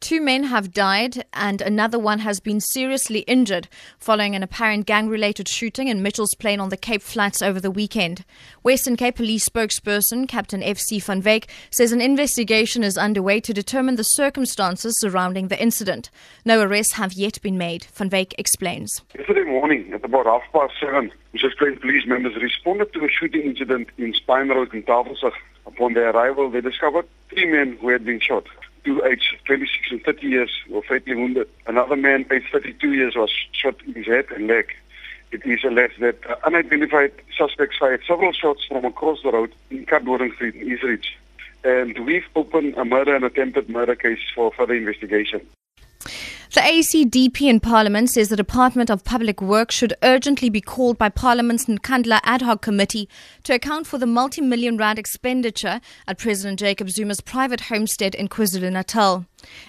Two men have died and another one has been seriously injured following an apparent gang related shooting in Mitchell's Plain on the Cape Flats over the weekend. Western Cape Police spokesperson Captain FC Van Wyk says an investigation is underway to determine the circumstances surrounding the incident. No arrests have yet been made. Van Wyk explains. Yesterday morning, at about half past seven, Mitchell's Plain police members responded to a shooting incident in Spine Road in Tafelsig. Upon their arrival, they discovered three men who had been shot. Two aged 26 and 30 years were fatally wounded. Another man aged 32 years was shot in his head and leg. It is alleged that uh, unidentified suspects fired several shots from across the road in Cadwaring Street in Eastridge. And we've opened a murder and attempted murder case for further investigation. The ACDP in Parliament says the Department of Public Works should urgently be called by Parliament's Nkandla Ad Hoc Committee to account for the multi million rand expenditure at President Jacob Zuma's private homestead in KwaZulu Natal.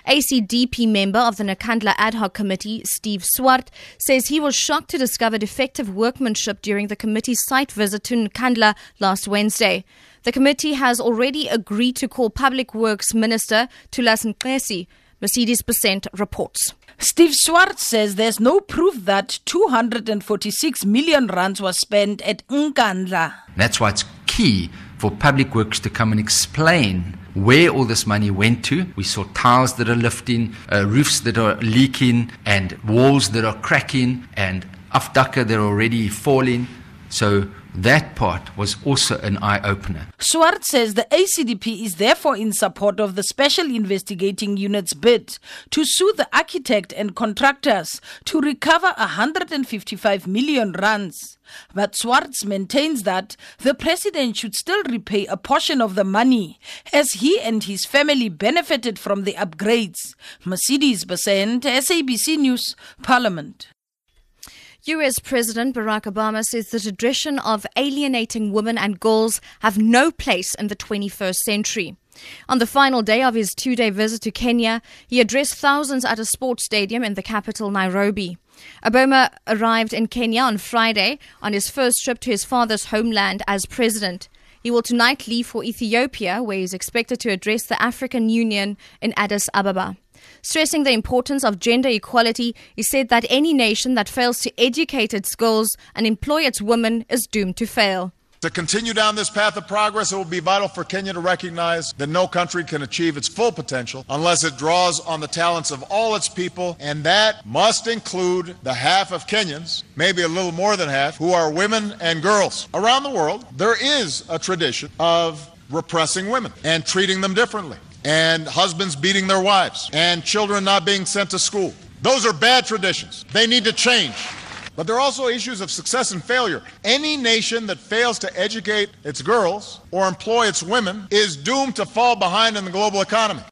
ACDP member of the Nkandla Ad Hoc Committee, Steve Swart, says he was shocked to discover defective workmanship during the committee's site visit to Nkandla last Wednesday. The committee has already agreed to call Public Works Minister Thulas Nxesi Mercedes Besant reports. Steve Swart says there's no proof that 246 million rands was spent at Nkandla. That's why it's key for public works to come and explain where all this money went to. We saw tiles that are lifting, uh, roofs that are leaking, and walls that are cracking, and afdaka that are already falling. So that part was also an eye opener. Swart says the ACDP is therefore in support of the Special Investigating Unit's bid to sue the architect and contractors to recover 155 million rands. But Swart maintains that the president should still repay a portion of the money as he and his family benefited from the upgrades. Mercedes Besant, SABC News, Parliament. US President Barack Obama says the tradition of alienating women and girls have no place in the 21st century. On the final day of his two day visit to Kenya, he addressed thousands at a sports stadium in the capital, Nairobi. Obama arrived in Kenya on Friday on his first trip to his father's homeland as president. He will tonight leave for Ethiopia, where he is expected to address the African Union in Addis Ababa. Stressing the importance of gender equality, he said that any nation that fails to educate its girls and employ its women is doomed to fail. To continue down this path of progress, it will be vital for Kenya to recognize that no country can achieve its full potential unless it draws on the talents of all its people, and that must include the half of Kenyans, maybe a little more than half, who are women and girls. Around the world, there is a tradition of repressing women and treating them differently and husbands beating their wives, and children not being sent to school. Those are bad traditions. They need to change. But there are also issues of success and failure. Any nation that fails to educate its girls or employ its women is doomed to fall behind in the global economy.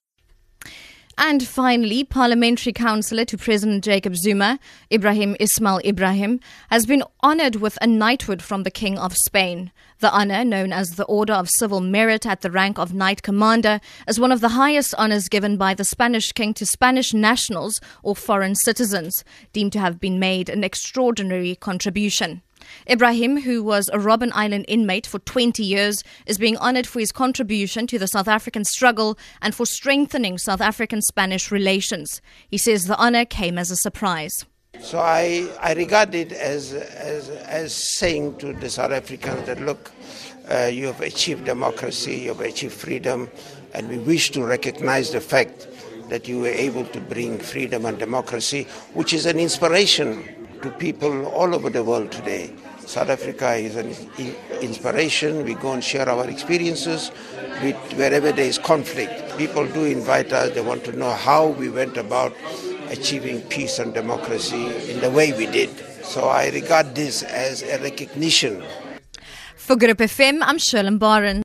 And finally, parliamentary councillor to President Jacob Zuma, Ebrahim Ismail Ebrahim, has been honoured with a knighthood from the King of Spain. The honour, known as the Order of Civil Merit at the rank of Knight Commander, is one of the highest honours given by the Spanish king to Spanish nationals or foreign citizens, deemed to have been made an extraordinary contribution. Ebrahim, who was a Robben Island inmate for 20 years, is being honored for his contribution to the South African struggle and for strengthening South African Spanish relations. He says the honor came as a surprise. So I, I regard it as, as, as saying to the South Africans that, look, uh, you have achieved democracy, you have achieved freedom, and we wish to recognize the fact that you were able to bring freedom and democracy, which is an inspiration to people all over the world today. South Africa is an inspiration. We go and share our experiences with wherever there is conflict. People do invite us, they want to know how we went about achieving peace and democracy in the way we did. So I regard this as a recognition. For Good Hope FM, I'm Shirley Barron.